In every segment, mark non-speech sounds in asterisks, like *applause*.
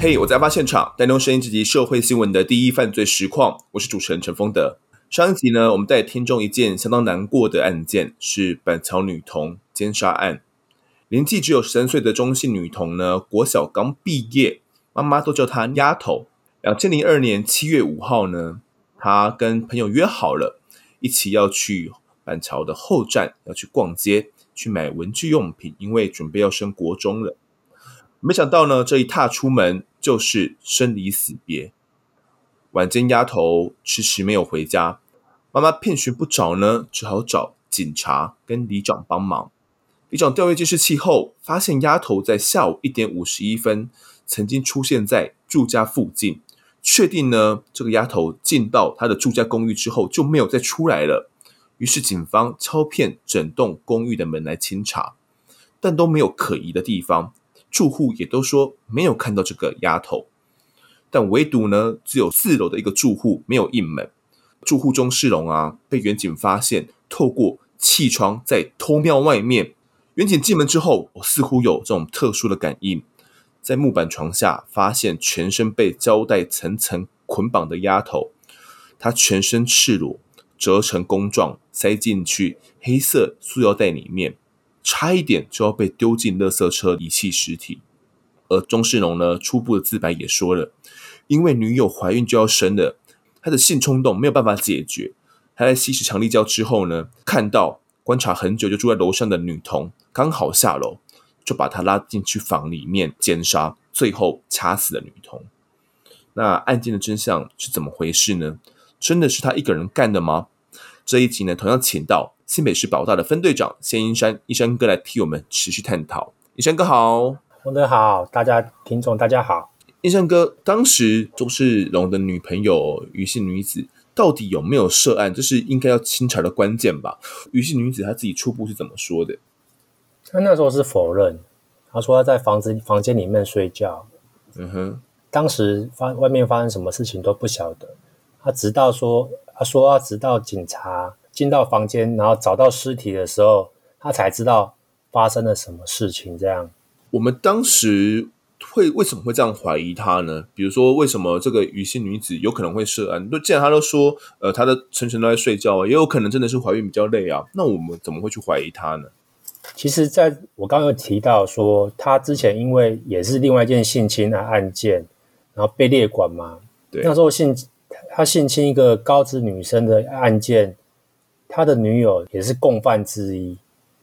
嘿我在发现场，带您声音这集社会新闻的第一犯罪实况。我是主持人陈丰德。上一集呢，我们带听众一件相当难过的案件，是板桥女童奸杀案。年纪只有十三岁的中性女童呢，国小刚毕业，妈妈都叫她丫头。两千零二年七月五号呢，她跟朋友约好了，一起要去板桥的后站，要去逛街，去买文具用品，因为准备要升国中了。没想到呢，这一踏出门就是生离死别。晚间丫头迟迟没有回家，妈妈遍寻不着呢，只好找警察跟里长帮忙。里长调阅监视器后，发现丫头在下午一点五十一分曾经出现在住家附近，确定呢，这个丫头进到她的住家公寓之后就没有再出来了。于是警方敲遍整栋公寓的门来清查，但都没有可疑的地方。住户也都说没有看到这个丫头，但唯独呢，只有四楼的一个住户没有应门。住户钟世龙啊，被员警发现透过气窗在偷瞄外面。员警进门之后，似乎有这种特殊的感应，在木板床下发现全身被胶带层层捆绑的丫头，她全身赤裸，折成弓状，塞进去黑色塑料袋里面。差一点就要被丢进垃圾车遗弃尸体，而钟世龙呢，初步的自白也说了，因为女友怀孕就要生了，他的性冲动没有办法解决，他在吸食强力胶之后呢，看到观察很久就住在楼上的女童刚好下楼，就把她拉进去房里面奸杀，最后掐死了女童。那案件的真相是怎么回事呢？真的是他一个人干的吗？这一集呢，同样请到。新北市保大的分队长谢英山，一山哥来替我们持续探讨。一山哥好，洪德好，大家听众大家好。一山哥，当时周世龙的女朋友于姓女子到底有没有涉案？这是应该要清查的关键吧？于姓女子她自己初步是怎么说的？她那时候是否认，她说她在房子房间里面睡觉。嗯哼，当时发外面发生什么事情都不晓得。她直到说，她说要直到警察。进到房间，然后找到尸体的时候，他才知道发生了什么事情。这样，我们当时会为什么会这样怀疑他呢？比如说，为什么这个余姓女子有可能会涉案？那既然他都说，呃，他的全程都在睡觉，也有可能真的是怀孕比较累啊。那我们怎么会去怀疑他呢？其实，在我刚刚有提到说，他之前因为也是另外一件性侵的案件，然后被列管嘛。对，那时候性他性侵一个高职女生的案件。他的女友也是共犯之一，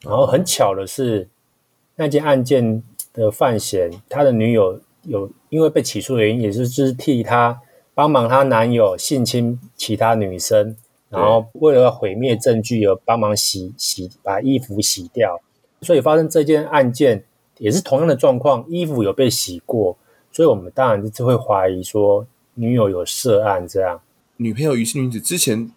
然后很巧的是，那件案件的犯嫌，他的女友有因为被起诉的原因，也是就是替他帮忙他男友性侵其他女生，然后为了要毁灭证据而帮忙洗洗把衣服洗掉，所以发生这件案件也是同样的状况，衣服有被洗过，所以我们当然就会怀疑说女友有涉案这样。女朋友余姓女子之前。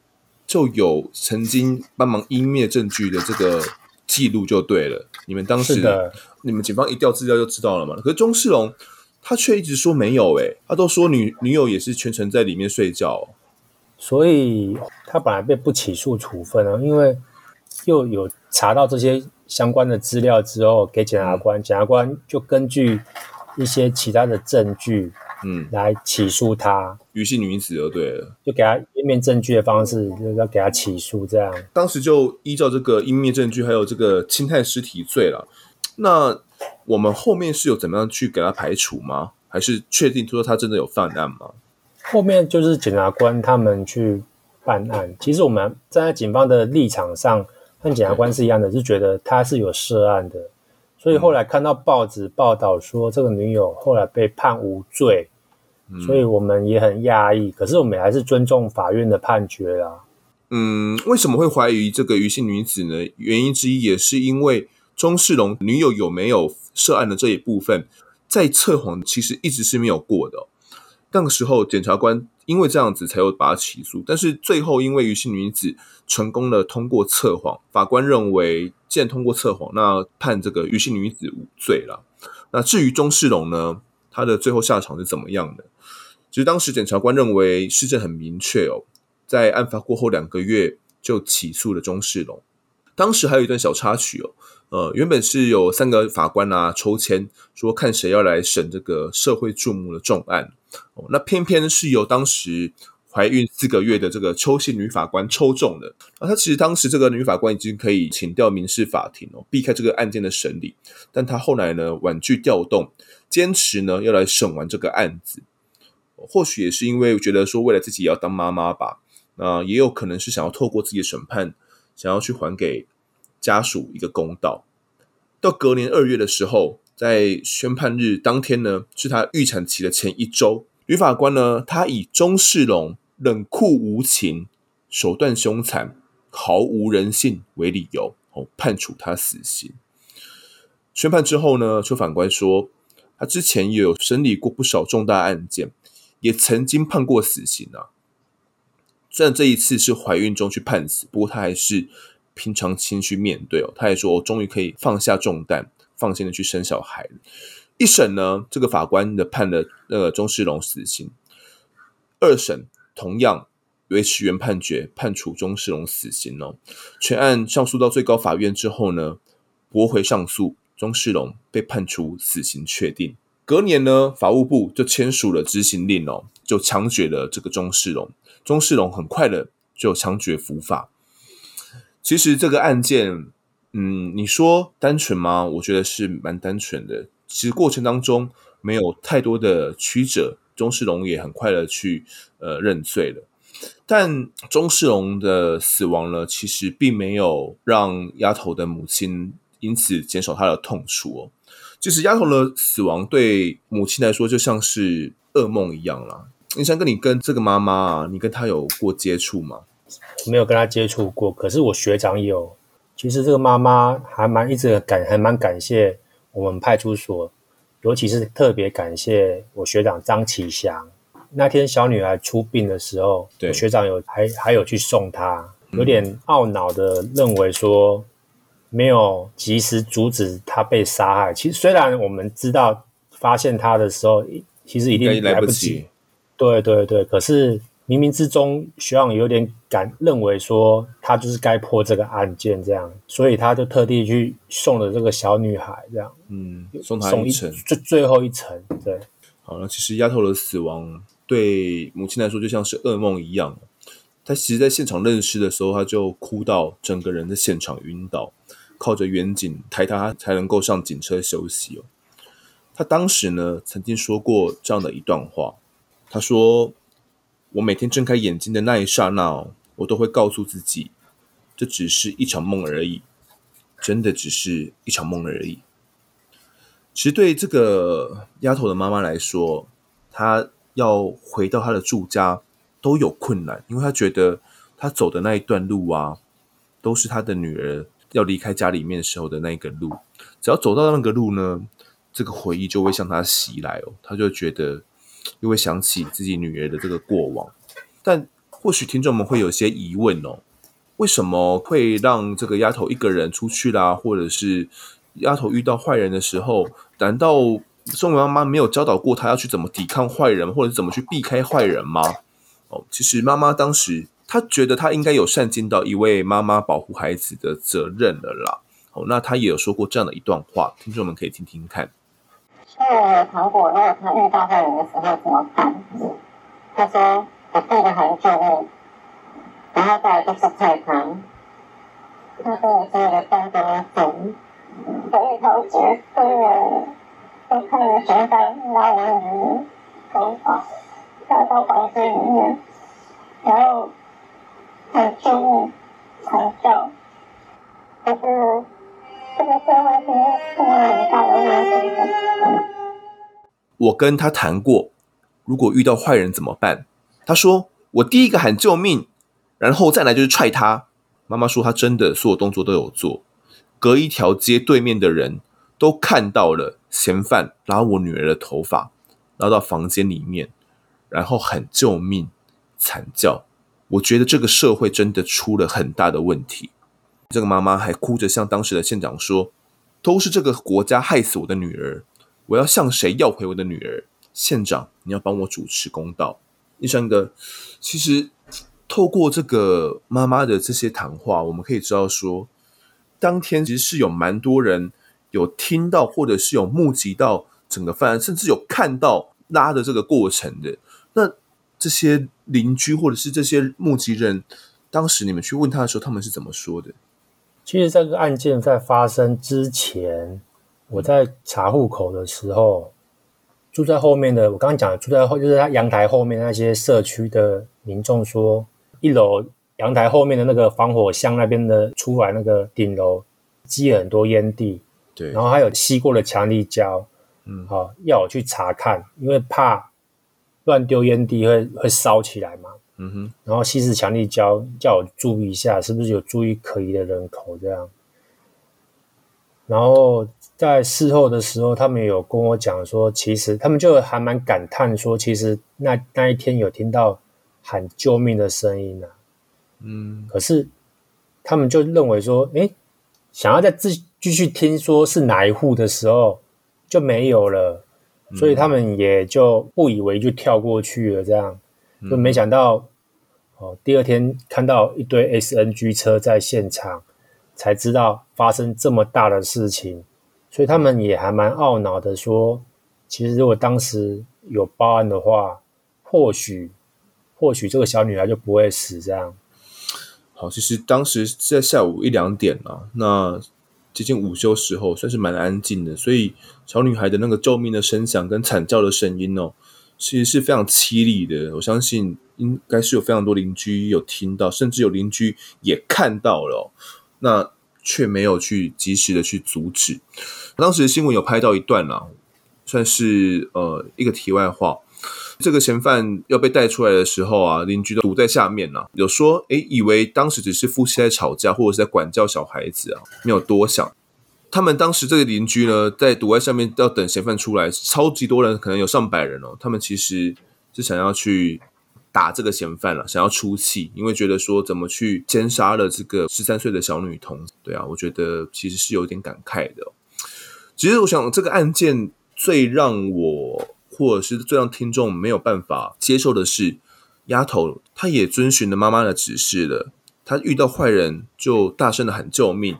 就有曾经帮忙湮灭证据的这个记录就对了。你们当时，的你们警方一调资料就知道了嘛？可是钟世龙他却一直说没有、欸，诶他都说女女友也是全程在里面睡觉，所以他本来被不起诉处分啊，因为又有查到这些相关的资料之后，给检察官，检、嗯、察官就根据一些其他的证据。嗯，来起诉他，于姓女子就对了，就给他湮灭证据的方式，就是要给他起诉这样。当时就依照这个湮灭证据，还有这个侵害尸体罪了。那我们后面是有怎么样去给他排除吗？还是确定说他真的有犯案吗？后面就是检察官他们去办案。其实我们站在警方的立场上，跟检察官是一样的，是觉得他是有涉案的。所以后来看到报纸报道说，这个女友后来被判无罪。所以我们也很讶异，可是我们还是尊重法院的判决啦。嗯，为什么会怀疑这个余姓女子呢？原因之一也是因为钟世龙女友有没有涉案的这一部分，在测谎其实一直是没有过的。那个时候检察官因为这样子才有把他起诉，但是最后因为余姓女子成功的通过测谎，法官认为既然通过测谎，那判这个余姓女子无罪了。那至于钟世龙呢，他的最后下场是怎么样的？其实当时检察官认为事证很明确哦，在案发过后两个月就起诉了钟世龙。当时还有一段小插曲哦，呃，原本是有三个法官啊抽签说看谁要来审这个社会注目的重案，哦，那偏偏是由当时怀孕四个月的这个邱姓女法官抽中的。啊，她其实当时这个女法官已经可以请调民事法庭哦，避开这个案件的审理，但她后来呢婉拒调动，坚持呢要来审完这个案子。或许也是因为觉得说未来自己要当妈妈吧，那也有可能是想要透过自己的审判，想要去还给家属一个公道。到隔年二月的时候，在宣判日当天呢，是他预产期的前一周，女法官呢，她以钟世龙冷酷无情、手段凶残、毫无人性为理由，哦，判处他死刑。宣判之后呢，邱法官说，他之前也有审理过不少重大案件。也曾经判过死刑啊，虽然这一次是怀孕中去判死，不过他还是平常心去面对哦。他还说：“我终于可以放下重担，放心的去生小孩了。”一审呢，这个法官的判了那个钟世龙死刑；二审同样维持原判决，判处钟世龙死刑哦。全案上诉到最高法院之后呢，驳回上诉，钟世龙被判处死刑确定。隔年呢，法务部就签署了执行令哦，就枪决了这个钟世龙。钟世龙很快的就枪决伏法。其实这个案件，嗯，你说单纯吗？我觉得是蛮单纯的。其实过程当中没有太多的曲折，钟世龙也很快的去呃认罪了。但钟世龙的死亡呢，其实并没有让丫头的母亲因此减少她的痛楚哦。就是丫头的死亡对母亲来说就像是噩梦一样啦。你想跟你跟这个妈妈啊，你跟她有过接触吗？没有跟她接触过，可是我学长有。其实这个妈妈还蛮一直感还蛮感谢我们派出所，尤其是特别感谢我学长张启祥。那天小女孩出殡的时候，对，我学长有还还有去送她，有点懊恼的认为说。没有及时阻止他被杀害。其实，虽然我们知道发现他的时候，其实一定来不及。对对对，可是冥冥之中，学长有点敢认为说，他就是该破这个案件，这样，所以他就特地去送了这个小女孩，这样，嗯，送她一程，最最后一程。对，好了，其实丫头的死亡对母亲来说就像是噩梦一样。她其实，在现场认尸的时候，她就哭到整个人在现场晕倒。靠着远景抬他才能够上警车休息哦。他当时呢曾经说过这样的一段话，他说：“我每天睁开眼睛的那一刹那，我都会告诉自己，这只是一场梦而已，真的只是一场梦而已。”其实对这个丫头的妈妈来说，她要回到她的住家都有困难，因为她觉得她走的那一段路啊，都是她的女儿。要离开家里面时候的那个路，只要走到那个路呢，这个回忆就会向他袭来哦，他就觉得又会想起自己女儿的这个过往。但或许听众们会有些疑问哦，为什么会让这个丫头一个人出去啦？或者是丫头遇到坏人的时候，难道宋妈妈没有教导过她要去怎么抵抗坏人，或者是怎么去避开坏人吗？哦，其实妈妈当时。他觉得他应该有善尽到一位妈妈保护孩子的责任了啦。哦，那他也有说过这样的一段话，听众们可以听听看。所以我有谈过，如果他遇到坏人的时候怎么办？他说：“我带着孩子救命，然后再来就是菜汤。”他跟我说的带着我走，有一条绝对的，都看着悬崖拉我女儿头发，下到房间里面，然后。很救命，很救。可是这个社会现在出了很大的问题。我跟他谈过，如果遇到坏人怎么办？他说：“我第一个喊救命，然后再来就是踹他。”妈妈说：“他真的所有动作都有做，隔一条街对面的人都看到了嫌犯拉我女儿的头发，拉到房间里面，然后喊救命，惨叫。”我觉得这个社会真的出了很大的问题。这个妈妈还哭着向当时的县长说：“都是这个国家害死我的女儿，我要向谁要回我的女儿？县长，你要帮我主持公道。”第三个，其实透过这个妈妈的这些谈话，我们可以知道说，当天其实是有蛮多人有听到，或者是有目击到整个犯案，甚至有看到拉的这个过程的。那这些邻居或者是这些目击人，当时你们去问他的时候，他们是怎么说的？其实这个案件在发生之前，我在查户口的时候，住在后面的，我刚刚讲的住在后，就是他阳台后面那些社区的民众说，一楼。阳台后面的那个防火箱那边的出来那个顶楼积了很多烟蒂，对，然后还有吸过的强力胶，嗯，好、哦，要我去查看，因为怕乱丢烟蒂会会烧起来嘛，嗯哼，然后吸食强力胶叫我注意一下，是不是有注意可疑的人口这样，然后在事后的时候，他们有跟我讲说，其实他们就还蛮感叹说，其实那那一天有听到喊救命的声音呢、啊。嗯，可是他们就认为说，哎，想要再继继续听说是哪一户的时候就没有了，所以他们也就不以为就跳过去了，这样。就没想到哦，第二天看到一堆 SNG 车在现场，才知道发生这么大的事情，所以他们也还蛮懊恼的说，其实如果当时有报案的话，或许或许这个小女孩就不会死这样。好，其实当时在下午一两点啊，那接近午休时候，算是蛮安静的。所以小女孩的那个救命的声响跟惨叫的声音哦，其实是非常凄厉的。我相信应该是有非常多邻居有听到，甚至有邻居也看到了，那却没有去及时的去阻止。当时新闻有拍到一段啊，算是呃一个题外话。这个嫌犯要被带出来的时候啊，邻居都堵在下面啊，有说，诶，以为当时只是夫妻在吵架，或者是在管教小孩子啊，没有多想。他们当时这个邻居呢，在堵在下面要等嫌犯出来，超级多人，可能有上百人哦。他们其实是想要去打这个嫌犯了，想要出气，因为觉得说怎么去奸杀了这个十三岁的小女童？对啊，我觉得其实是有点感慨的。其实我想这个案件最让我。或者是最让听众没有办法接受的是，丫头她也遵循了妈妈的指示了，她遇到坏人就大声的喊救命，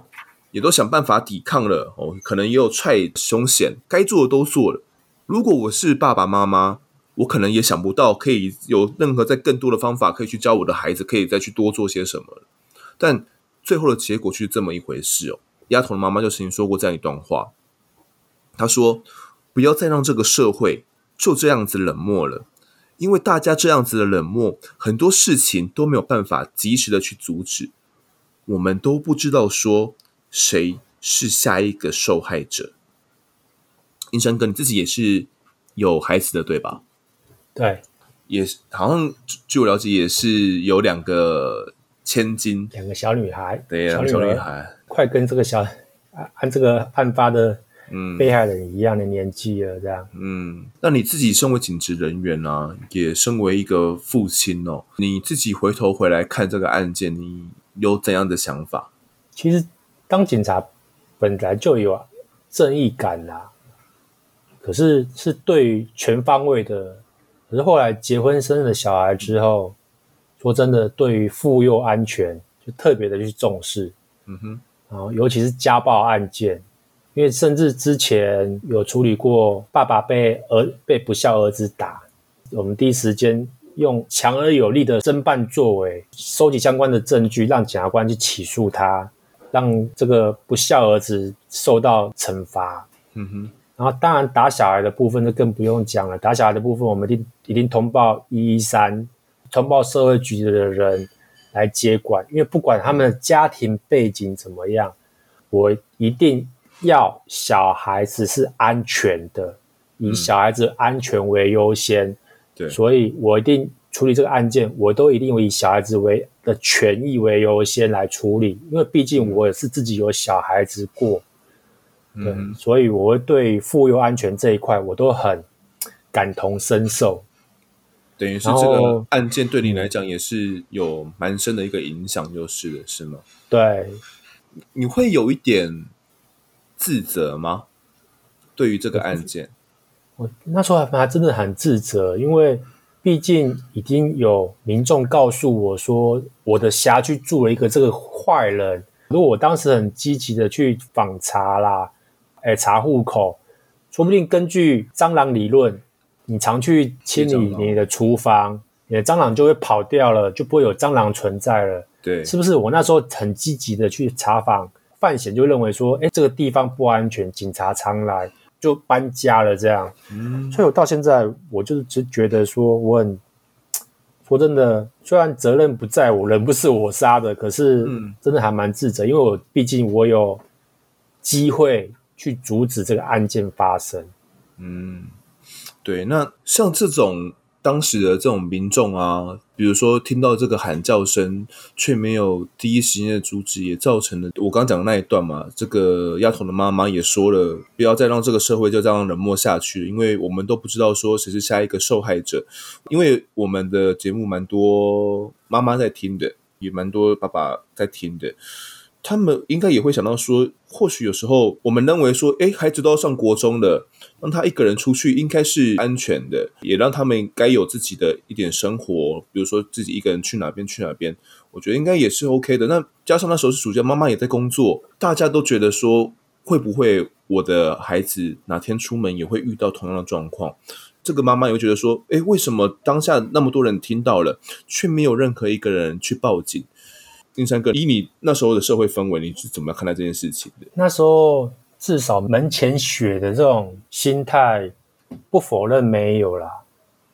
也都想办法抵抗了哦，可能也有踹凶险，该做的都做了。如果我是爸爸妈妈，我可能也想不到可以有任何在更多的方法可以去教我的孩子，可以再去多做些什么。但最后的结果就是这么一回事哦。丫头的妈妈就曾经说过这样一段话，她说：“不要再让这个社会。”就这样子冷漠了，因为大家这样子的冷漠，很多事情都没有办法及时的去阻止。我们都不知道说谁是下一个受害者。英山哥，你自己也是有孩子的对吧？对，也是，好像据我了解也是有两个千金，两个小女孩，对，两个小女孩，快跟这个小按按这个案发的。嗯，被害人一样的年纪了，这样。嗯，那你自己身为警职人员啊，也身为一个父亲哦，你自己回头回来看这个案件，你有怎样的想法？其实当警察本来就有正义感啦，可是是对于全方位的。可是后来结婚生了小孩之后，说真的，对于妇幼安全就特别的去重视。嗯哼，然后尤其是家暴案件。因为甚至之前有处理过爸爸被儿被不孝儿子打，我们第一时间用强而有力的侦办作为，收集相关的证据，让检察官去起诉他，让这个不孝儿子受到惩罚。嗯哼，然后当然打小孩的部分就更不用讲了，打小孩的部分我们一定一定通报一一三，通报社会局的人来接管，因为不管他们的家庭背景怎么样，我一定。要小孩子是安全的，以小孩子安全为优先。嗯、对，所以我一定处理这个案件，我都一定以小孩子为的权益为优先来处理，因为毕竟我也是自己有小孩子过。嗯、所以我会对妇幼安全这一块，我都很感同身受。等于是这个案件对你来讲也是有蛮深的一个影响，就是的，是吗？对，你会有一点。自责吗？对于这个案件，我那时候还还真的很自责，因为毕竟已经有民众告诉我说，我的辖区住了一个这个坏人，如果我当时很积极的去访查啦，哎，查户口，说不定根据蟑螂理论，你常去清理你的厨房，你的蟑螂就会跑掉了，就不会有蟑螂存在了。对，是不是？我那时候很积极的去查访，犯险就认为说，哎，这个地方不安全，警察常来，就搬家了。这样，嗯，所以我到现在，我就是只觉得说，我很说真的，虽然责任不在我，人不是我杀的，可是真的还蛮自责，因为我毕竟我有机会去阻止这个案件发生。嗯，对，那像这种。当时的这种民众啊，比如说听到这个喊叫声，却没有第一时间的阻止，也造成了我刚刚讲的那一段嘛。这个丫头的妈妈也说了，不要再让这个社会就这样冷漠下去，因为我们都不知道说谁是下一个受害者。因为我们的节目蛮多妈妈在听的，也蛮多爸爸在听的。他们应该也会想到说，或许有时候我们认为说，诶，孩子都要上国中了，让他一个人出去应该是安全的，也让他们该有自己的一点生活，比如说自己一个人去哪边去哪边，我觉得应该也是 OK 的。那加上那时候是暑假，妈妈也在工作，大家都觉得说，会不会我的孩子哪天出门也会遇到同样的状况？这个妈妈也会觉得说，诶，为什么当下那么多人听到了，却没有任何一个人去报警？胤丞哥，以你那时候的社会氛围，你是怎么样看待这件事情的？那时候至少门前雪的这种心态，不否认没有啦。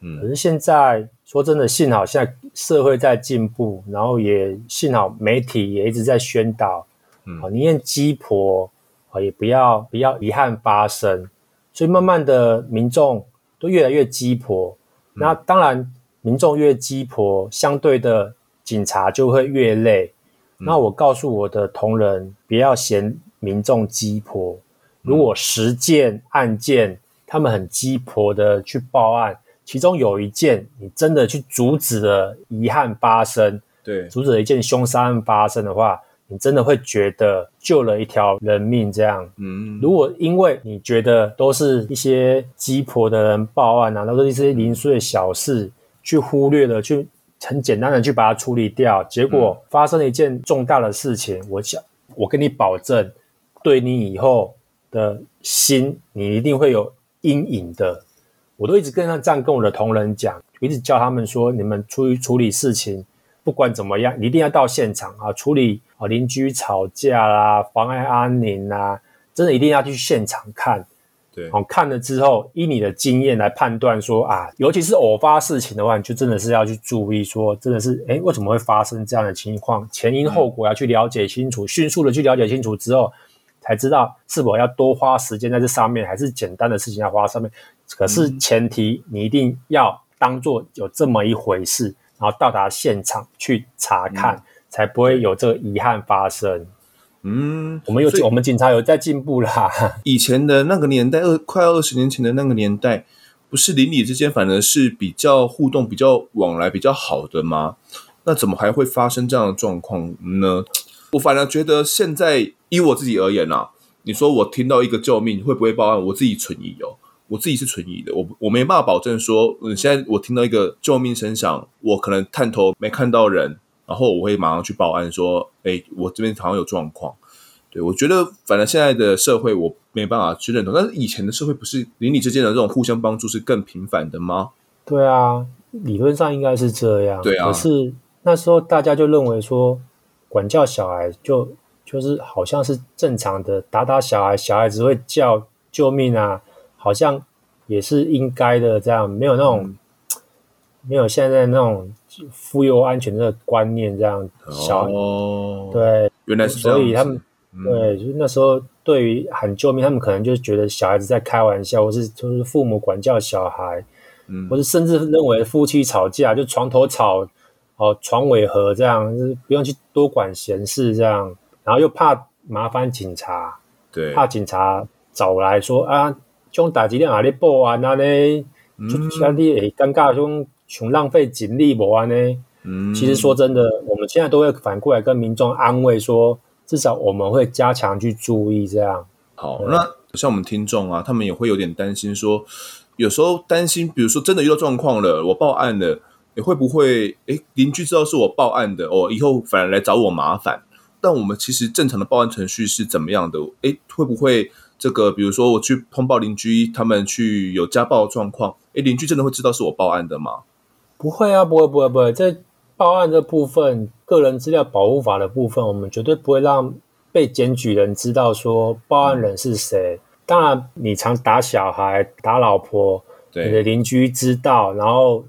嗯，可是现在说真的，幸好现在社会在进步，然后也幸好媒体也一直在宣导，嗯，宁愿鸡婆啊，也不要不要遗憾发生。所以慢慢的，民众都越来越鸡婆。嗯，那当然，民众越鸡婆，相对的。警察就会越累。那我告诉我的同仁，不要嫌民众鸡婆。如果十件案件，他们很鸡婆的去报案，其中有一件你真的去阻止了遗憾发生，对，阻止了一件凶杀案发生的话，你真的会觉得救了一条人命。这样，嗯，如果因为你觉得都是一些鸡婆的人报案啊，都是一些零碎的小事，去忽略了去。很简单的去把它处理掉，结果发生了一件重大的事情。我想，我跟你保证，对你以后的心，你一定会有阴影的。我都一直跟他这样跟我的同仁讲，一直教他们说，你们出于处理事情，不管怎么样，你一定要到现场啊，处理啊邻居吵架啦、妨碍安宁啦，真的一定要去现场看。对，好，看了之后，依你的经验来判断说啊，尤其是偶发事情的话，你就真的是要去注意说，真的是，诶，为什么会发生这样的情况？前因后果要去了解清楚，嗯、迅速的去了解清楚之后，才知道是否要多花时间在这上面，还是简单的事情要花上面。可是前提，你一定要当做有这么一回事，然后到达现场去查看，嗯、才不会有这个遗憾发生。嗯，我们有我们警察有在进步啦。*laughs* 以前的那个年代，二快二十年前的那个年代，不是邻里之间反而是比较互动、比较往来、比较好的吗？那怎么还会发生这样的状况呢？我反而觉得现在，以我自己而言啊，你说我听到一个救命会不会报案？我自己存疑哦，我自己是存疑的。我我没办法保证说，嗯，现在我听到一个救命声响，我可能探头没看到人。然后我会马上去报案，说：“哎，我这边好像有状况。”对，我觉得，反正现在的社会我没办法去认同，但是以前的社会不是邻里之间的这种互相帮助是更频繁的吗？对啊，理论上应该是这样。对啊，可是那时候大家就认为说，管教小孩就就是好像是正常的，打打小孩，小孩子会叫救命啊，好像也是应该的，这样没有那种。嗯没有现在那种妇幼安全的观念，这样小哦，对，原来是这样，所以他们、嗯、对，就是那时候对于喊救命，他们可能就觉得小孩子在开玩笑，或是就是父母管教小孩，嗯，或是甚至认为夫妻吵架就床头吵哦，床尾和这样，就是不用去多管闲事这样，然后又怕麻烦警察，对，怕警察找来说啊，种打击量哪里报案啊呢？就兄弟诶，尴尬中。穷浪费警力不安呢？嗯，其实说真的，我们现在都会反过来跟民众安慰说，至少我们会加强去注意这样。好，那像我们听众啊，他们也会有点担心说，有时候担心，比如说真的遇到状况了，我报案了，你会不会诶邻居知道是我报案的，哦，以后反而来找我麻烦，但我们其实正常的报案程序是怎么样的？诶，会不会这个，比如说我去通报邻居，他们去有家暴的状况，诶，邻居真的会知道是我报案的吗？不会啊，不会，不会，不会。在报案这部分，个人资料保护法的部分，我们绝对不会让被检举人知道说报案人是谁。嗯、当然，你常打小孩、打老婆，你的邻居知道，然后。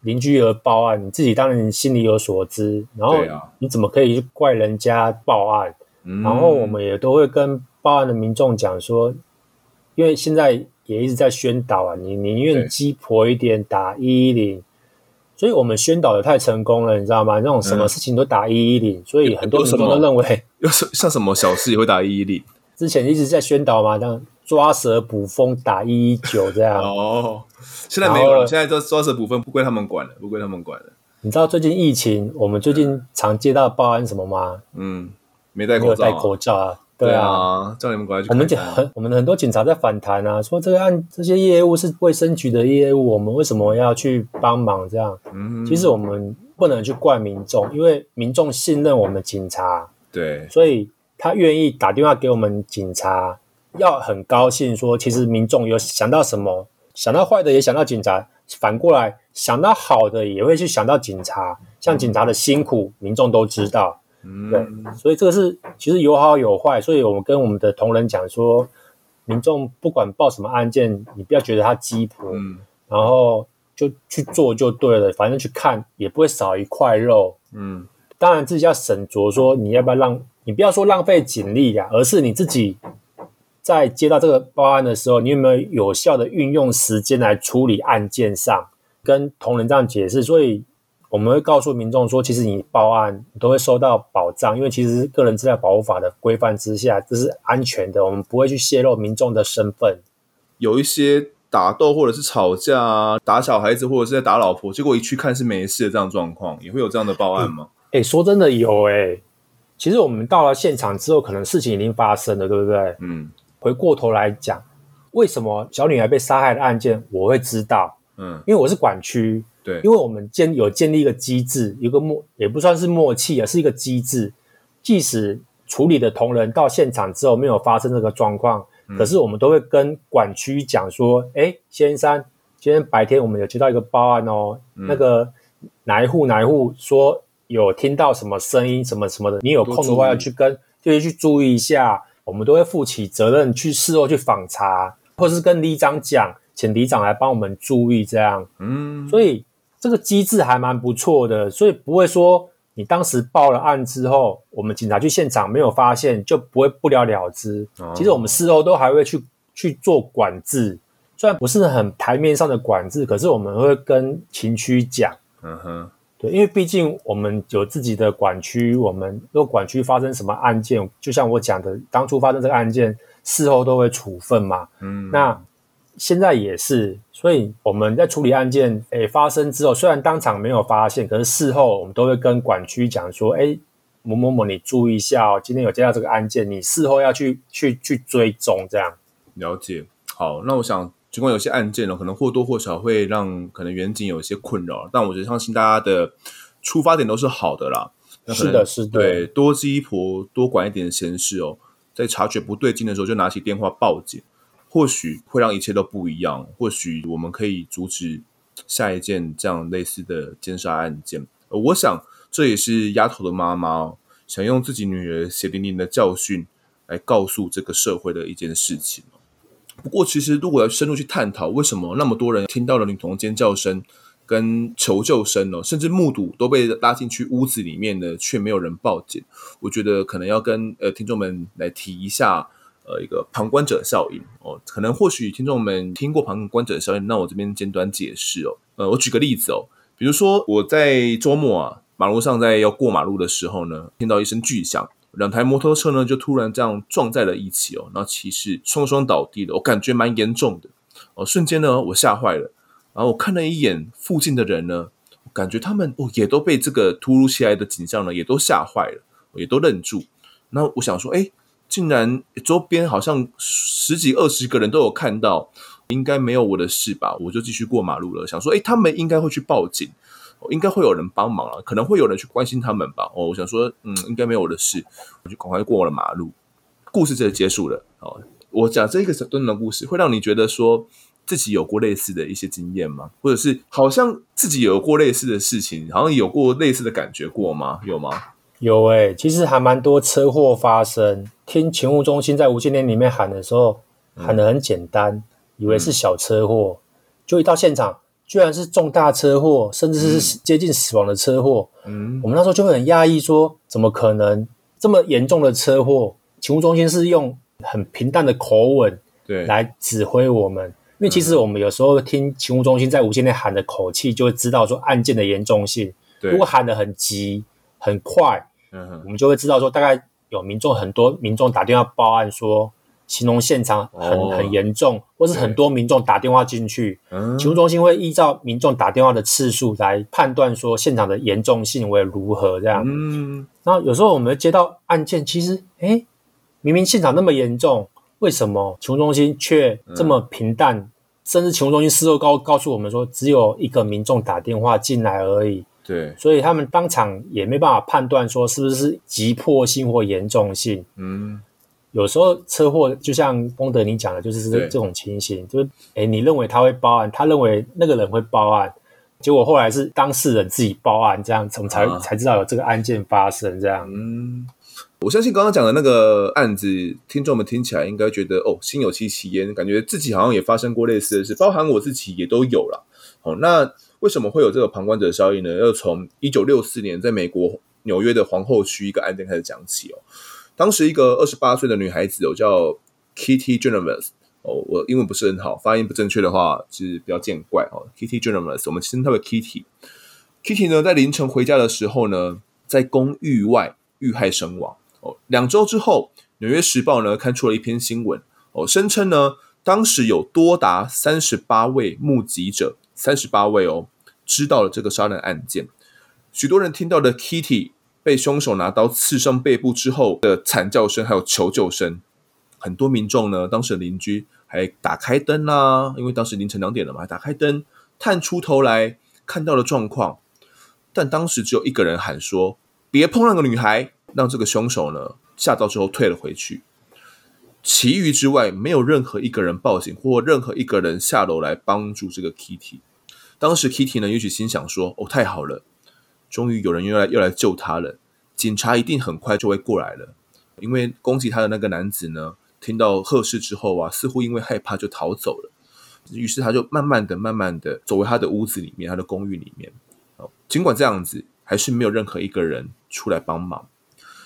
邻居而报案，你自己当然心里有所知，然后你怎么可以怪人家报案？然后我们也都会跟报案的民众讲说，因为现在也一直在宣导啊，你宁愿鸡婆一点打一一零，所以我们宣导的太成功了，你知道吗？那种什么事情都打一一零，所以很多民众都认为，有什像什么小事也会打一一零。*laughs* 之前一直在宣导嘛，像抓蛇捕蜂打一一九这样。哦。现在没有了，后现在都抓蛇捕蜂不归他们管了，不归他们管了。你知道最近疫情，我们最近常接到报案什么吗？嗯，没戴口罩，没有戴口罩啊。对啊，叫你们过来去。我们很，我们很多警察在反弹啊，说这个案这些业务是卫生局的业务，我们为什么要去帮忙这样？嗯，其实我们不能去怪民众，因为民众信任我们警察，对，所以他愿意打电话给我们警察，要很高兴说，其实民众有想到什么。想到坏的也想到警察，反过来想到好的也会去想到警察。像警察的辛苦，民众都知道，嗯、对，所以这个是其实有好有坏。所以我们跟我们的同仁讲说，民众不管报什么案件，你不要觉得他鸡婆，嗯、然后就去做就对了，反正去看也不会少一块肉。嗯，当然自己要审酌，说你要不要让，你不要说浪费警力呀，而是你自己。在接到这个报案的时候，你有没有有效的运用时间来处理案件上？跟同仁这样解释，所以我们会告诉民众说，其实你报案你都会收到保障，因为其实个人资料保护法的规范之下，这是安全的，我们不会去泄露民众的身份。有一些打斗或者是吵架啊，打小孩子或者是在打老婆，结果一去看是没事的这样状况，也会有这样的报案吗？哎、说真的有哎、欸，其实我们到了现场之后，可能事情已经发生了，对不对？嗯。回过头来讲，为什么小女孩被杀害的案件我会知道？嗯，因为我是管区，对，因为我们建有建立一个机制，一个默也不算是默契啊，是一个机制。即使处理的同仁到现场之后没有发生这个状况，嗯、可是我们都会跟管区讲说：“哎，先生，今天白天我们有接到一个报案哦，嗯、那个哪一户哪一户说有听到什么声音，什么什么的，你有空的话要去跟，就是去注意一下。”我们都会负起责任去事后去访查，或者是跟里长讲，请里长来帮我们注意这样。嗯，所以这个机制还蛮不错的，所以不会说你当时报了案之后，我们警察去现场没有发现就不会不了了之。哦，其实我们事后都还会去去做管制，虽然不是很台面上的管制，可是我们会跟情区讲。嗯哼。对因为毕竟我们有自己的管区，我们如果管区发生什么案件，就像我讲的，当初发生这个案件，事后都会处分嘛。嗯，那现在也是，所以我们在处理案件，诶，发生之后，虽然当场没有发现，可是事后我们都会跟管区讲说，诶，某某某，你注意一下哦，今天有接到这个案件，你事后要去去去追踪，这样。了解。好，那我想。尽管有些案件呢，可能或多或少会让可能远景有一些困扰，但我觉得相信大家的出发点都是好的啦。是的，是的，对，多鸡婆多管一点闲事哦，在察觉不对劲的时候就拿起电话报警，或许会让一切都不一样。或许我们可以阻止下一件这样类似的奸杀案件。而我想这也是丫头的妈妈想用自己女儿血淋淋的教训来告诉这个社会的一件事情。不过，其实如果要深入去探讨，为什么那么多人听到了女童尖叫声跟求救声呢？甚至目睹都被拉进去屋子里面呢，却没有人报警。我觉得可能要跟呃听众们来提一下，呃一个旁观者效应哦。可能或许听众们听过旁观者效应，那我这边简短解释哦。呃，我举个例子哦，比如说我在周末啊，马路上在要过马路的时候呢，听到一声巨响。两台摩托车呢，就突然这样撞在了一起哦，然后骑士双双倒地了，我感觉蛮严重的哦。瞬间呢，我吓坏了，然后我看了一眼附近的人呢，感觉他们哦也都被这个突如其来的景象呢，也都吓坏了，也都愣住。那我想说，哎，竟然周边好像十几二十个人都有看到，应该没有我的事吧？我就继续过马路了，想说，哎，他们应该会去报警。应该会有人帮忙了，可能会有人去关心他们吧。哦，我想说，嗯，应该没有我的事，我就赶快过了马路。故事就结束了。哦，我讲这个短短的故事，会让你觉得说自己有过类似的一些经验吗？或者是好像自己有过类似的事情，好像有过类似的感觉过吗？有吗？有诶、其实还蛮多车祸发生。听勤务中心在无线电里面喊的时候，喊的很简单，嗯、以为是小车祸，就一到现场。居然是重大车祸，甚至是接近死亡的车祸。嗯，我们那时候就会很讶异，说怎么可能这么严重的车祸？勤务中心是用很平淡的口吻对来指挥我们，因为其实我们有时候听勤务中心在无线电喊的口气，就会知道说案件的严重性。对，如果喊得很急很快，嗯，我们就会知道说大概有民众很多民众打电话报案说。形容现场很、哦、很严重，或是很多民众打电话进去，勤务中心会依照民众打电话的次数来判断说现场的严重性为如何这样。嗯，然后有时候我们接到案件，其实诶明明现场那么严重，为什么勤务中心却这么平淡？嗯、甚至勤务中心事后告告诉我们说，只有一个民众打电话进来而已。对，所以他们当场也没办法判断说是不是急迫性或严重性。嗯。有时候车祸就像丰德你讲的，就是这这种情形，就是哎你认为他会报案，他认为那个人会报案，结果后来是当事人自己报案，这样我们才、啊、才知道有这个案件发生。这样，嗯，我相信刚刚讲的那个案子，听众们听起来应该觉得哦，心有戚戚焉，感觉自己好像也发生过类似的事，包含我自己也都有了。哦，那为什么会有这个旁观者效应呢？要从一九六四年在美国纽约的皇后区一个案件开始讲起哦。当时一个二十八岁的女孩子，我叫 Kitty Genovese 哦，我英文不是很好，发音不正确的话是比较见怪哦。Kitty Genovese 我们称她为 Kitty。Kitty 呢，在凌晨回家的时候呢，在公寓外遇害身亡哦。两周之后，《纽约时报》呢刊出了一篇新闻哦，声称呢，当时有多达三十八位目击者，三十八位哦，知道了这个杀人案件。许多人听到的 Kitty。被凶手拿刀刺伤背部之后的惨叫声，还有求救声，很多民众呢，当时的邻居还打开灯啦、啊，因为当时凌晨两点了嘛，还打开灯探出头来看到了状况，但当时只有一个人喊说：“别碰那个女孩！”让这个凶手呢吓到之后退了回去。其余之外，没有任何一个人报警或任何一个人下楼来帮助这个 Kitty。当时 Kitty 呢，也许心想说：“哦，太好了。”终于有人又来又来救他了，警察一定很快就会过来了。因为攻击他的那个男子呢，听到呵斥之后啊，似乎因为害怕就逃走了。于是他就慢慢的、慢慢的走回他的屋子里面，他的公寓里面。哦，尽管这样子，还是没有任何一个人出来帮忙。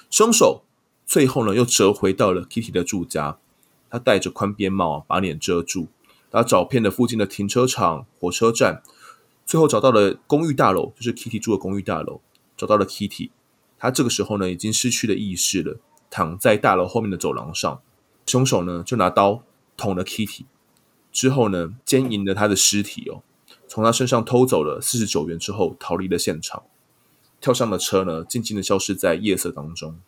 凶手最后呢，又折回到了 Kitty 的住家，他戴着宽边帽，把脸遮住，他找遍了附近的停车场、火车站。最后找到了公寓大楼，就是 Kitty 住的公寓大楼。找到了 Kitty，他这个时候呢已经失去了意识了，躺在大楼后面的走廊上。凶手呢就拿刀捅了 Kitty，之后呢奸淫了他的尸体哦，从他身上偷走了四十九元之后逃离了现场，跳上了车呢，静静的消失在夜色当中。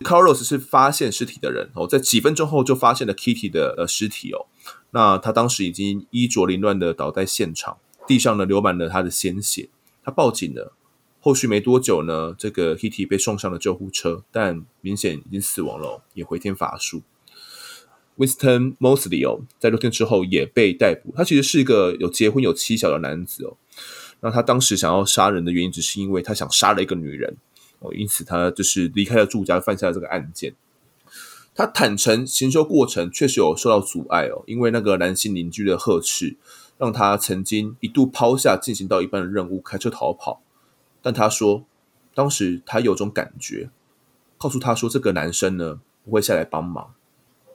Carlos 是发现尸体的人哦，在几分钟后就发现了 Kitty 的呃尸体哦，那他当时已经衣着凌乱的倒在现场。地上呢流满了他的鲜血，他报警了。后续没多久呢，这个 Kitty 被送上了救护车，但明显已经死亡了，也回天乏术。Winston Moseley 哦，在六天之后也被逮捕。他其实是一个有结婚有妻小的男子哦。那他当时想要杀人的原因，只是因为他想杀了一个女人哦，因此他就是离开了住家，犯下了这个案件。他坦承行凶过程确实有受到阻碍哦，因为那个男性邻居的呵斥。让他曾经一度抛下进行到一半的任务，开车逃跑。但他说，当时他有种感觉，告诉他说，这个男生呢不会下来帮忙，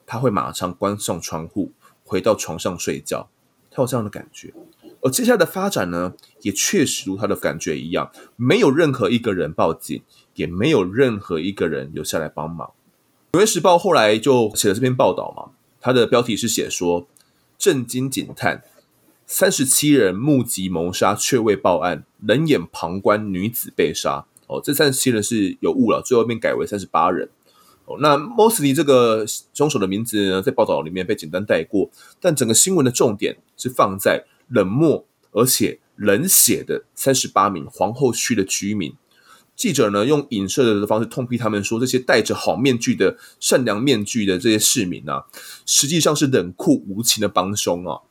他会马上关上窗户，回到床上睡觉。他有这样的感觉。而接下来的发展呢，也确实如他的感觉一样，没有任何一个人报警，也没有任何一个人留下来帮忙。纽约时报后来就写了这篇报道嘛，他的标题是写说：震惊警探。三十七人目击谋杀却未报案，冷眼旁观女子被杀。哦，这三十七人是有误了，最后面改为三十八人。哦，那 Moseley 这个凶手的名字呢，在报道里面被简单带过，但整个新闻的重点是放在冷漠而且冷血的三十八名皇后区的居民。记者呢，用影射的方式痛批他们说，这些戴着好面具的善良面具的这些市民啊，实际上是冷酷无情的帮凶啊！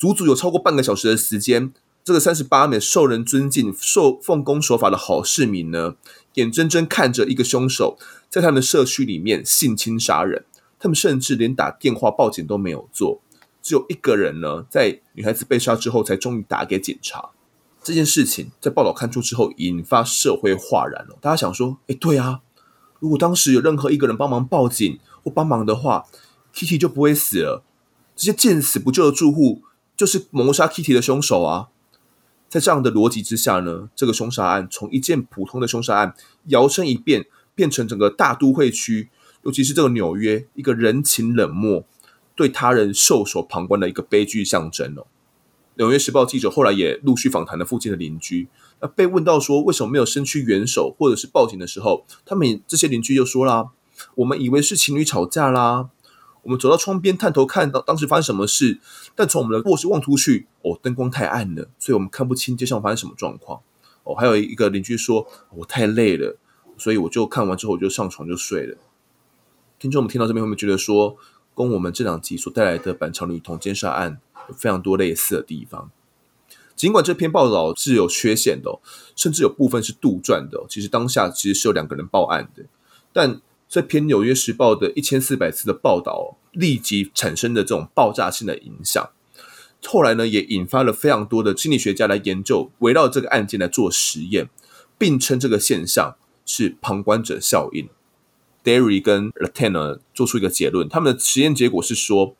足足有超过半个小时的时间，这个三十八名受人尊敬、受奉公守法的好市民呢，眼睁睁看着一个凶手在他们的社区里面性侵杀人，他们甚至连打电话报警都没有做，只有一个人呢，在女孩子被杀之后，才终于打给警察。这件事情在报道刊出之后，引发社会哗然了。大家想说：“哎，对啊，如果当时有任何一个人帮忙报警或帮忙的话，Kitty 就不会死了。这些见死不救的住户就是谋杀 Kitty 的凶手啊！”在这样的逻辑之下呢，这个凶杀案从一件普通的凶杀案摇身一变，变成整个大都会区，尤其是这个纽约，一个人情冷漠、对他人袖手旁观的一个悲剧象征哦。纽约时报记者后来也陆续访谈了附近的邻居。那被问到说为什么没有伸出援手或者是报警的时候，他们这些邻居就说啦：“我们以为是情侣吵架啦，我们走到窗边探头看到当时发生什么事，但从我们的卧室望出去，哦，灯光太暗了，所以我们看不清街上发生什么状况。哦，还有一个邻居说，我太累了，所以我就看完之后我就上床就睡了。听众们听到这边会不会觉得说，跟我们这两集所带来的板桥女童奸杀案有？非常多类似的地方，尽管这篇报道是有缺陷的，甚至有部分是杜撰的。其实当下其实是有两个人报案的，但这篇《纽约时报》的一千四百字的报道，立即产生的这种爆炸性的影响，后来呢也引发了非常多的心理学家来研究，围绕这个案件来做实验，并称这个现象是旁观者效应。Derry 跟 Latten 呢做出一个结论，他们的实验结果是说。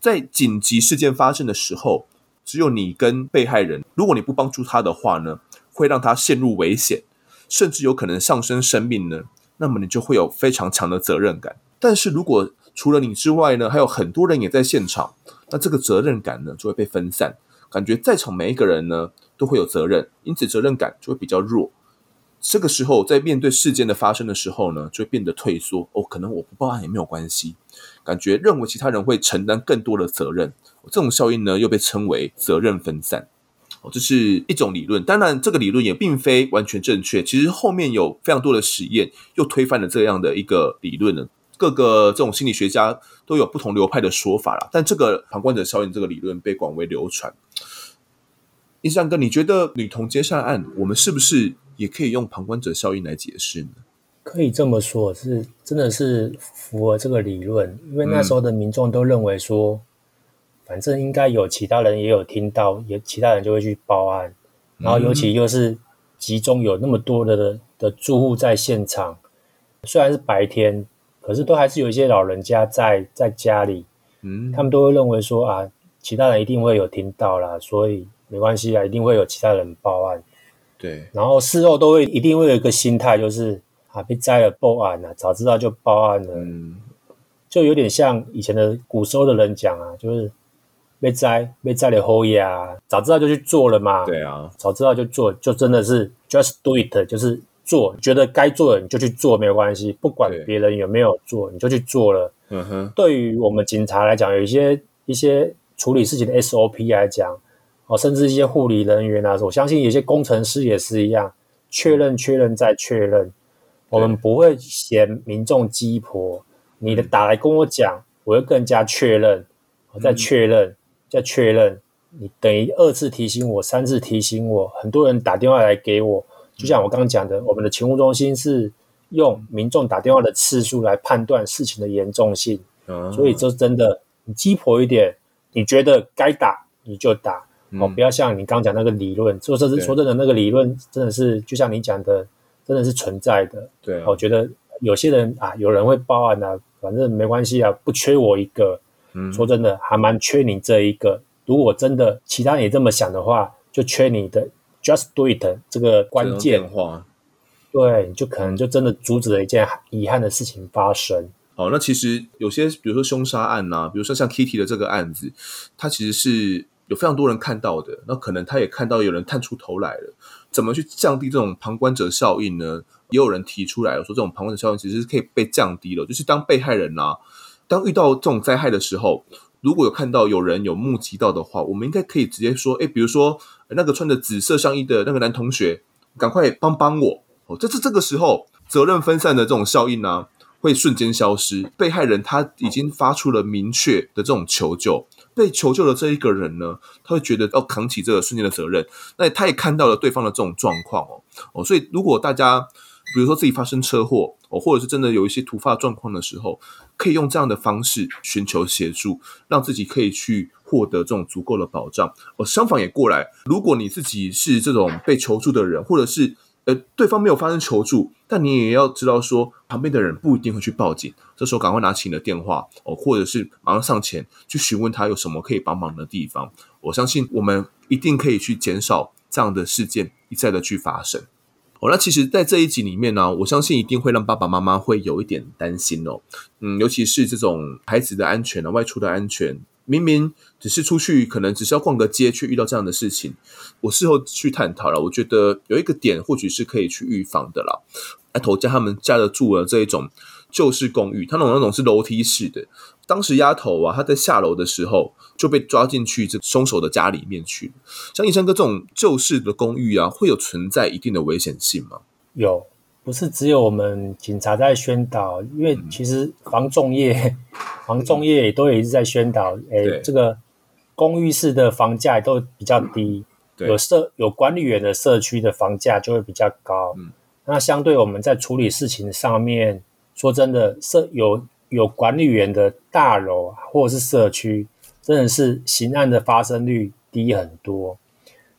在紧急事件发生的时候，只有你跟被害人，如果你不帮助他的话呢，会让他陷入危险，甚至有可能丧生生命呢。那么你就会有非常强的责任感。但是如果除了你之外呢，还有很多人也在现场，那这个责任感呢就会被分散，感觉在场每一个人呢都会有责任，因此责任感就会比较弱。这个时候，在面对事件的发生的时候呢，就会变得退缩。哦，可能我不报案也没有关系，感觉认为其他人会承担更多的责任。这种效应呢，又被称为责任分散。哦，这是一种理论。当然，这个理论也并非完全正确。其实后面有非常多的实验，又推翻了这样的一个理论呢。各个这种心理学家都有不同流派的说法啦。但这个旁观者效应这个理论被广为流传。印象哥，你觉得女童奸杀案，我们是不是？也可以用旁观者效应来解释呢？可以这么说，是真的是符合这个理论，因为那时候的民众都认为说，嗯、反正应该有其他人也有听到，也其他人就会去报案，然后尤其又是集中有那么多的的住户在现场，虽然是白天，可是都还是有一些老人家在在家里，嗯，他们都会认为说啊，其他人一定会有听到啦，所以没关系啊，一定会有其他人报案。对，然后事后都会一定会有一个心态，就是啊，被摘了报案了，啊，早知道就报案了，嗯，就有点像以前的古时候的人讲啊，就是被摘被摘了后呀，早知道就去做了嘛，对啊，早知道就做，就真的是 just do it，就是做，觉得该做的你就去做，没有关系，不管别人有没有做，你就去做了。嗯哼，对于我们警察来讲，有一些一些处理事情的 SOP 来讲。哦，甚至一些护理人员啊，我相信有些工程师也是一样，确认、确认再确认。我们不会嫌民众鸡婆，你的打来跟我讲，我会更加确认，我再确认、再确认。你等于二次提醒我，三次提醒我。很多人打电话来给我，就像我刚刚讲的，我们的勤务中心是用民众打电话的次数来判断事情的严重性。嗯，所以这真的，你鸡婆一点，你觉得该打你就打。哦，不要像你刚讲那个理论，说这是说真的，那个理论真的是就像你讲的，真的是存在的。对，我觉得有些人啊，有人会报案啊，反正没关系啊，不缺我一个。嗯，说真的，还蛮缺你这一个。如果真的其他人也这么想的话，就缺你的 just do it 这个关键话。对，你就可能就真的阻止了一件遗憾的事情发生。好，那其实有些，比如说凶杀案呐、啊，比如说像 Kitty 的这个案子，它其实是。有非常多人看到的，那可能他也看到有人探出头来了。怎么去降低这种旁观者效应呢？也有人提出来了，说这种旁观者效应其实是可以被降低的。就是当被害人啊，当遇到这种灾害的时候，如果有看到有人有目击到的话，我们应该可以直接说，哎，比如说那个穿着紫色上衣的那个男同学，赶快帮帮我哦。这这这个时候，责任分散的这种效应呢、会瞬间消失。被害人他已经发出了明确的这种求救，被求救的这一个人呢，他会觉得要扛起这个瞬间的责任。那他也看到了对方的这种状况哦哦，所以如果大家比如说自己发生车祸哦，或者是真的有一些突发状况的时候。可以用这样的方式寻求协助，让自己可以去获得这种足够的保障。而相反也过来，如果你自己是这种被求助的人，或者是呃对方没有发生求助，但你也要知道说，旁边的人不一定会去报警。这时候赶快拿起你的电话哦，或者是马上上前去询问他有什么可以帮忙的地方。我相信我们一定可以去减少这样的事件一再的去发生。哦，那其实，在这一集里面呢、我相信一定会让爸爸妈妈会有一点担心哦。嗯，尤其是这种孩子的安全啊，外出的安全，明明只是出去，可能只是要逛个街，却遇到这样的事情。我事后去探讨了，我觉得有一个点或许是可以去预防的啦。哎，头家他们家的住了这一种旧式公寓，他那种那种是楼梯式的。当时丫头啊，她在下楼的时候就被抓进去这凶手的家里面去。像义山哥这种旧式的公寓啊，会有存在一定的危险性吗？有，不是只有我们警察在宣导，因为其实防仲业、嗯、*laughs* 房仲业也都一直在宣导，哎、嗯，这个公寓式的房价都比较低，嗯、有社有管理员的社区的房价就会比较高。嗯，那相对我们在处理事情上面，说真的，社有。有管理员的大楼或者是社区，真的是刑案的发生率低很多。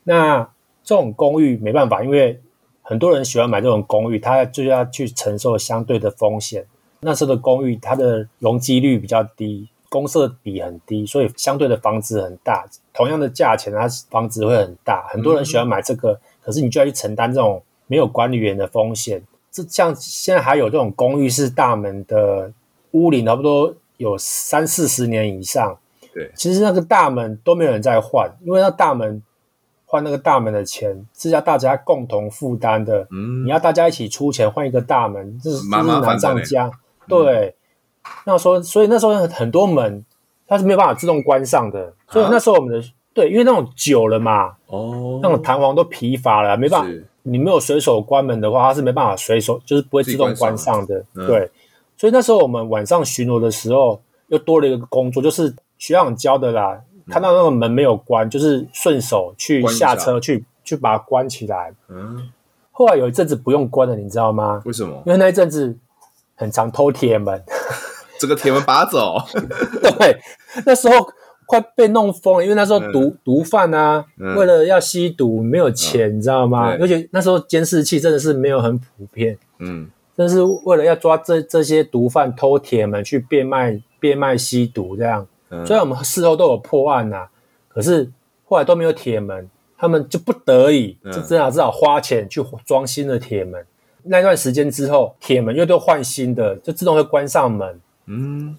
那这种公寓没办法，因为很多人喜欢买这种公寓，他就要去承受相对的风险。那时候的公寓，它的容积率比较低，公设比很低，所以相对的房子很大。同样的价钱，它房子会很大。很多人喜欢买这个，嗯、可是你就要去承担这种没有管理员的风险。这像现在还有这种公寓式大门的。屋龄差不多有三四十年以上，对，其实那个大门都没有人在换，因为那大门换那个大门的钱是要大家共同负担的。嗯，你要大家一起出钱换一个大门，这是难上加。对，嗯、那时候所以那时候很多门它是没有办法自动关上的，所以那时候我们的对，因为那种久了嘛，哦，那种弹簧都疲乏了，没办法，你没有随手关门的话，它是没办法随手就是不会自动关上的，嗯、对。所以那时候我们晚上巡逻的时候，又多了一个工作，就是学长教的啦。看到那个门没有关，就是顺手去下车去去把它关起来。嗯。后来有一阵子不用关了，你知道吗？为什么？因为那一阵子很常偷铁门，*laughs* 这个铁门拔走。对，那时候快被弄疯了，因为那时候毒毒贩啊，为了要吸毒没有钱，你知道吗？而且那时候监视器真的是没有很普遍。嗯。但是为了要抓这这些毒贩偷铁门去变卖变卖吸毒这样，嗯、虽然我们事后都有破案呐、啊，可是后来都没有铁门，他们就不得已就只好只好花钱去装新的铁门。嗯、那段时间之后，铁门又都换新的，就自动会关上门。嗯，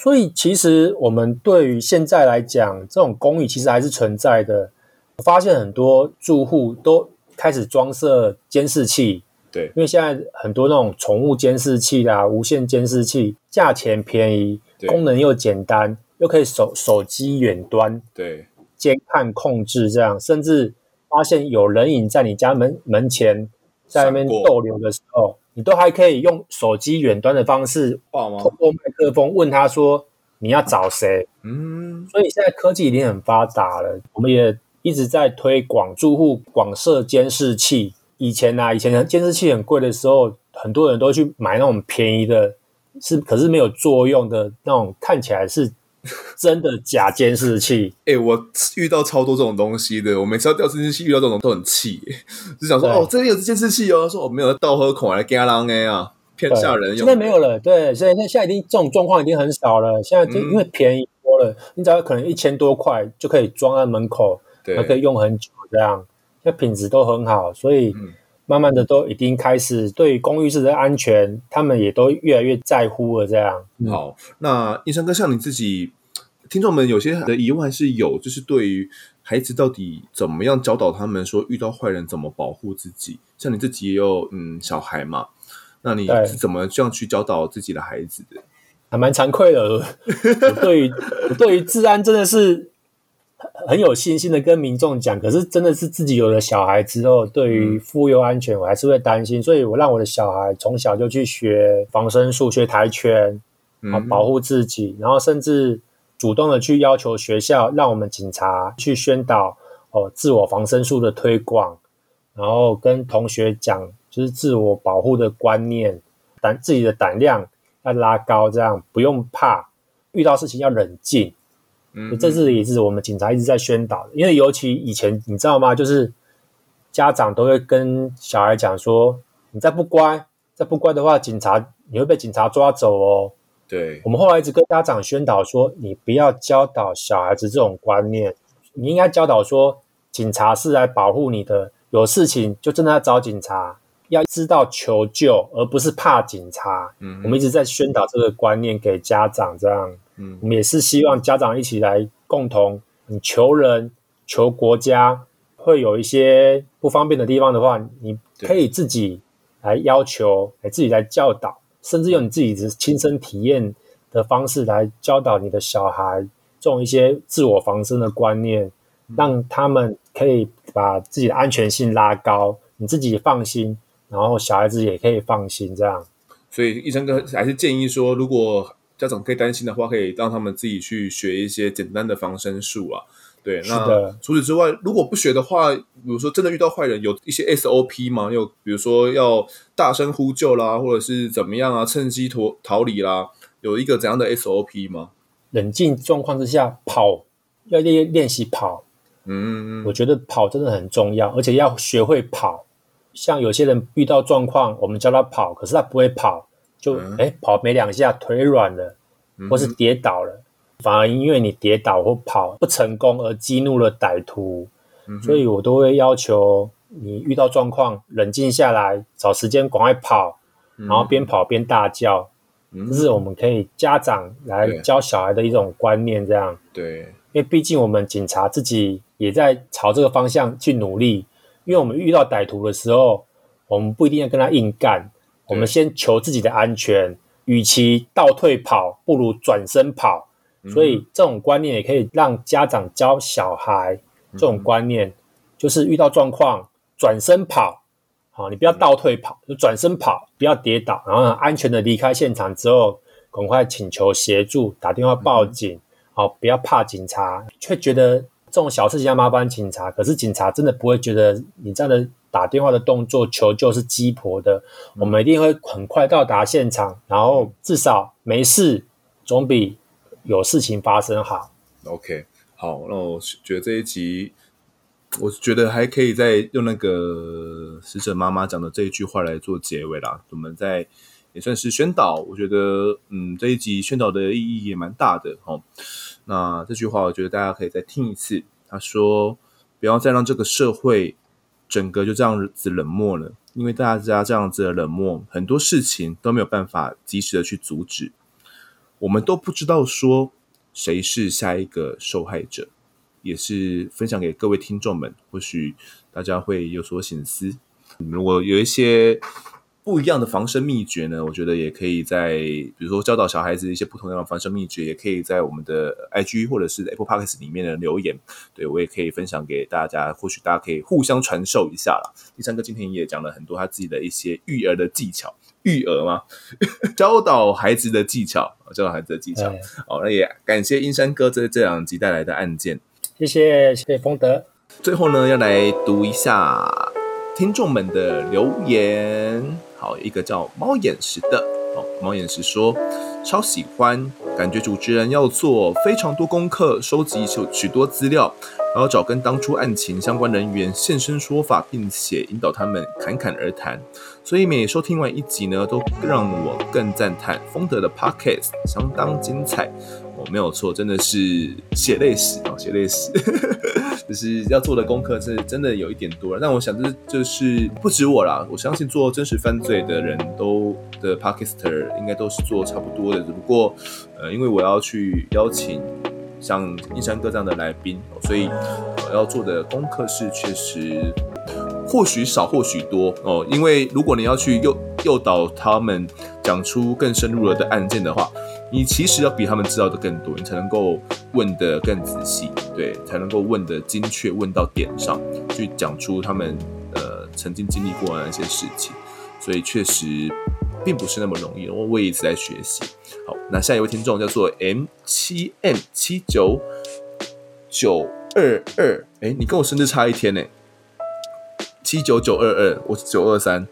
所以其实我们对于现在来讲，这种公寓其实还是存在的。我发现很多住户都开始装设监视器。对，因为现在很多那种宠物监视器啦、无线监视器，价钱便宜，功能又简单，又可以手手机远端对。监看控制，这样。甚至发现有人影在你家门门前，在那边逗留的时候，过你都还可以用手机远端的方式，通过麦克风问他说你要找谁？嗯，所以现在科技已经很发达了，我们也一直在推广住户广设监视器。以前呐、啊，以前监视器很贵的时候，很多人都去买那种便宜的，是可是没有作用的那种，看起来是 *laughs* 真的假监视器。哎、欸，我遇到超多这种东西的，我每次要调监视器遇到这种都很气，就想说哦，这里有监视器哦，说我没有倒喝孔来给他狼哎啊，骗吓人用。现在没有了，对，所以那现在已经这种状况已经很少了。现在就因为便宜多了，嗯、你只要可能一千多块就可以装在门口，对还可以用很久这样。那品质都很好，所以慢慢的都已经开始对公寓式的安全，他们也都越来越在乎了。这样好，那医生哥，像你自己，听众们有些的疑问还是有，就是对于孩子到底怎么样教导他们，说遇到坏人怎么保护自己？像你自己也有嗯小孩嘛，那你是怎么这样去教导自己的孩子的？还蛮惭愧的。我 *laughs* 对于我对于治安真的是很有信心的跟民众讲，可是真的是自己有了小孩之后，对于妇幼安全我还是会担心，所以我让我的小孩从小就去学防身术、学跆拳，啊，保护自己，然后甚至主动的去要求学校让我们警察去宣导哦自我防身术的推广，然后跟同学讲就是自我保护的观念，胆自己的胆量要拉高，这样不用怕，遇到事情要冷静。嗯，这是也是我们警察一直在宣导的，因为尤其以前你知道吗？就是家长都会跟小孩讲说，你再不乖，再不乖的话，警察你会被警察抓走哦。对，我们后来一直跟家长宣导说，你不要教导小孩子这种观念，你应该教导说，警察是来保护你的，有事情就真的要找警察，要知道求救，而不是怕警察。嗯，我们一直在宣导这个观念给家长，这样。嗯，我们也是希望家长一起来共同，你求人、求国家，会有一些不方便的地方的话，你可以自己来要求，来自己来教导，甚至用你自己的亲身体验的方式来教导你的小孩，这种一些自我防身的观念，让他们可以把自己的安全性拉高，你自己放心，然后小孩子也可以放心，这样。所以，医生哥还是建议说，如果家长可以担心的话，可以让他们自己去学一些简单的防身术啊。对，那除此之外，如果不学的话，比如说真的遇到坏人，有一些 SOP 吗？有比如说要大声呼救啦，或者是怎么样啊？趁机逃逃离啦，有一个怎样的 SOP 吗？冷静状况之下跑，要练练习跑。嗯，我觉得跑真的很重要，而且要学会跑。像有些人遇到状况，我们教他跑，可是他不会跑。就哎、欸，跑没两下腿软了，或是跌倒了，嗯、反而因为你跌倒或跑不成功而激怒了歹徒，嗯、所以我都会要求你遇到状况冷静下来，找时间赶快跑，然后边跑边大叫，这、嗯、是我们可以家长来教小孩的一种观念，这样。对，因为毕竟我们警察自己也在朝这个方向去努力，因为我们遇到歹徒的时候，我们不一定要跟他硬干。我们先求自己的安全，与其倒退跑，不如转身跑。所以这种观念也可以让家长教小孩这种观念，就是遇到状况转身跑，好，你不要倒退跑，就转身跑，不要跌倒，然后安全的离开现场之后，赶快请求协助，打电话报警，好，不要怕警察，却觉得这种小事情要麻烦警察，可是警察真的不会觉得你这样的。打电话的动作求救是鸡婆的，我们一定会很快到达现场，然后至少没事，总比有事情发生好。OK，好，那我觉得这一集，我觉得还可以再用那个死者妈妈讲的这一句话来做结尾啦。我们在也算是宣导，我觉得嗯，这一集宣导的意义也蛮大的哦。那这句话，我觉得大家可以再听一次。他说：“不要再让这个社会。”整个就这样子冷漠了，因为大家这样子的冷漠，很多事情都没有办法及时的去阻止。我们都不知道说谁是下一个受害者，也是分享给各位听众们，或许大家会有所醒思。如果有一些。不一样的防身秘诀呢，我觉得也可以在，比如说教导小孩子一些不同的防身秘诀，也可以在我们的 IG 或者是 Apple Podcast 里面的留言，对，我也可以分享给大家，或许大家可以互相传授一下啦。第三个今天也讲了很多他自己的一些育儿的技巧，育儿吗？*laughs* 教导孩子的技巧，教导孩子的技巧。好，那也感谢英山哥这这两集带来的案件，谢谢谢谢丰德。最后呢，要来读一下听众们的留言。好，一个叫猫眼石的，哦，猫眼石说超喜欢，感觉主持人要做非常多功课，收集许许多资料，然后找跟当初案情相关人员现身说法，并且引导他们侃侃而谈。所以每收听完一集呢，都让我更赞叹丰德的 Podcast 相当精彩。哦，没有错，真的是血泪史啊，血泪史，*laughs* 就是要做的功课是真的有一点多了。但我想，这就是不止我啦，我相信做真实犯罪的人都的 Podcaster 应该都是做差不多的。只不过，呃，因为我要去邀请像印山哥这样的来宾，所以我要做的功课是确实或许少，或许多哦。因为如果你要去诱诱导他们讲出更深入了的案件的话。你其实要比他们知道的更多，你才能够问得更仔细，对，才能够问得精确，问到点上，去讲出他们呃曾经经历过的那些事情。所以确实并不是那么容易，我我一直在学习。好，那下一位听众叫做 M 七 M 七九九二二，哎，你跟我生日差一天呢，七九九二二，我是九二三。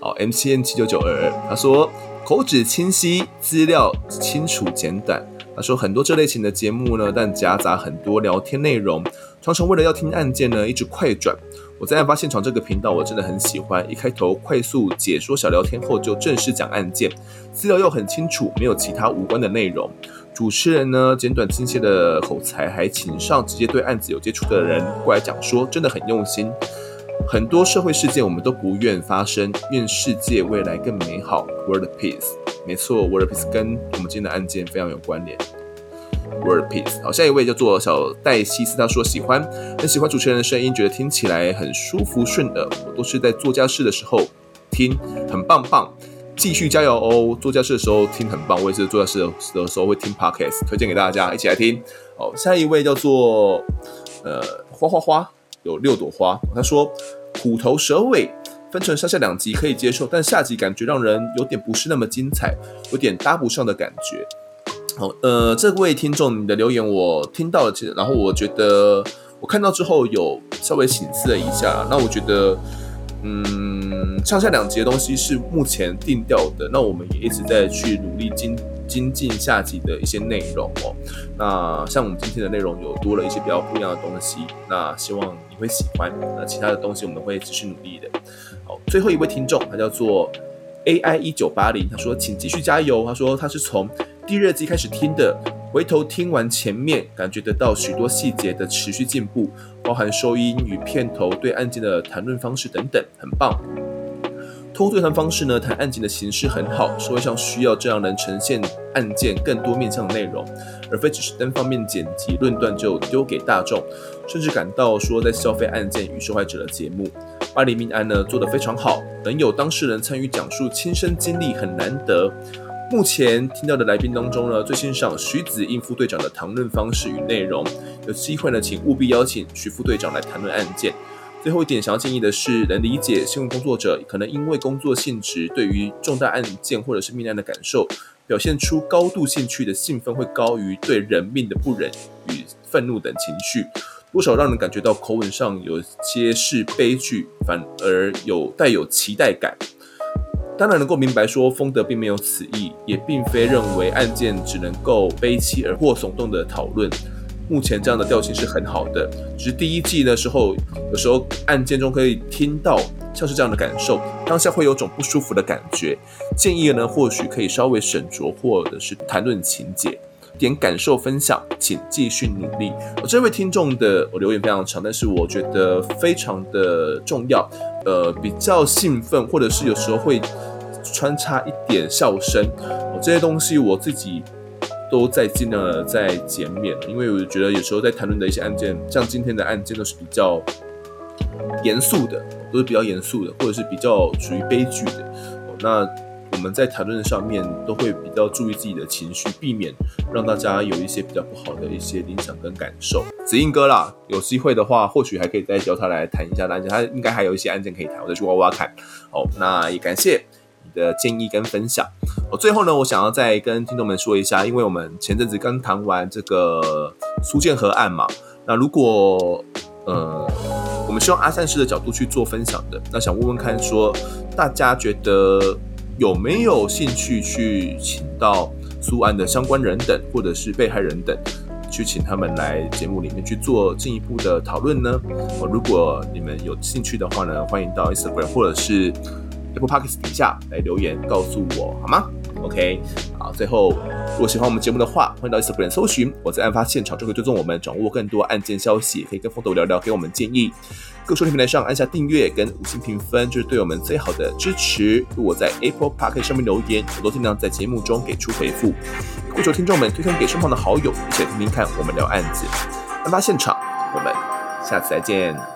好，M 七 M 七九九二二，他说口齿清晰，资料清楚简短。他说很多这类型的节目呢，但夹杂很多聊天内容，常常为了要听案件呢，一直快转。我在案发现场这个频道，我真的很喜欢。一开头快速解说小聊天后，就正式讲案件，资料又很清楚，没有其他无关的内容。主持人呢，简短清晰的口才，还请上直接对案子有接触的人过来讲说，真的很用心。很多社会事件我们都不愿发生，愿世界未来更美好。World Peace，没错，World Peace 跟我们今天的案件非常有关联。World Peace，好，下一位叫做小戴西斯，他说喜欢，很喜欢主持人的声音，觉得听起来很舒服顺耳。我都是在做家事的时候听，很棒棒，继续加油哦！做家事的时候听很棒，我也是做家事的时候会听 Podcast，推荐给大家一起来听。好，下一位叫做呃花花花。有六朵花，他说虎头蛇尾，分成上下两集可以接受，但下集感觉让人有点不是那么精彩，有点搭不上的感觉。好，呃，这位听众你的留言我听到了，然后我觉得我看到之后有稍微醒思了一下，那我觉得，嗯，上下两集的东西是目前定调的，那我们也一直在去努力精精进下集的一些内容哦。那像我们今天的内容有多了一些比较不一样的东西，那希望你。会喜欢，那其他的东西我们会继续努力的。好，最后一位听众，他叫做 AI 一九八零，他说请继续加油。他说他是从第二季开始听的，回头听完前面，感觉得到许多细节的持续进步，包含收音与片头对案件的谈论方式等等，很棒。通过对谈方式呢，谈案件的形式很好，社会上需要这样能呈现案件更多面向的内容，而非只是单方面剪辑论断就丢给大众，甚至感到说在消费案件与受害者的节目。巴黎命案呢做得非常好，能有当事人参与讲述亲身经历很难得。目前听到的来宾当中呢，最欣赏徐子应副队长的谈论方式与内容，有机会呢，请务必邀请徐副队长来谈论案件。最后一点想要建议的是，能理解新闻工作者可能因为工作性质，对于重大案件或者是命案的感受，表现出高度兴趣的兴奋会高于对人命的不忍与愤怒等情绪，多少让人感觉到口吻上有些是悲剧，反而有带有期待感。当然能够明白说，丰德并没有此意，也并非认为案件只能够悲戚而或耸动的讨论。目前这样的调性是很好的，只是第一季的时候，有时候案件中可以听到像是这样的感受，当下会有种不舒服的感觉。建议呢，或许可以稍微斟酌，或者是谈论情节，点感受分享，请继续努力。我这位听众的留言非常长，但是我觉得非常的重要。呃，比较兴奋，或者是有时候会穿插一点笑声，我这些东西我自己。都在尽量的在减免，因为我觉得有时候在谈论的一些案件，像今天的案件都是比较严肃的，都是比较严肃的，或者是比较属于悲剧的。那我们在谈论上面都会比较注意自己的情绪，避免让大家有一些比较不好的一些影响跟感受。子印哥啦，有机会的话，或许还可以再叫他来谈一下案件，他应该还有一些案件可以谈，我再去挖挖看。好，那也感谢的建议跟分享。我最后呢，我想要再跟听众们说一下，因为我们前阵子刚谈完这个苏建和案嘛，那如果呃，我们希望阿善师的角度去做分享的，那想问问看，说大家觉得有没有兴趣去请到苏案的相关人等，或者是被害人等，去请他们来节目里面去做进一步的讨论呢？如果你们有兴趣的话呢，欢迎到 Instagram 或者是。Apple Podcast 底下来留言告诉我好吗？OK，好，最后如果喜欢我们节目的话，欢迎到 Instagram 搜寻我在案发现场，就可以追踪我们，掌握更多案件消息，可以跟风头聊聊，给我们建议。各收听平台上按下订阅跟五星评分，就是对我们最好的支持。如果在 Apple Podcast 上面留言，我都尽量在节目中给出回复。跪求听众们推荐给身旁的好友，一起听听看我们聊案子。案发现场，我们下次再见。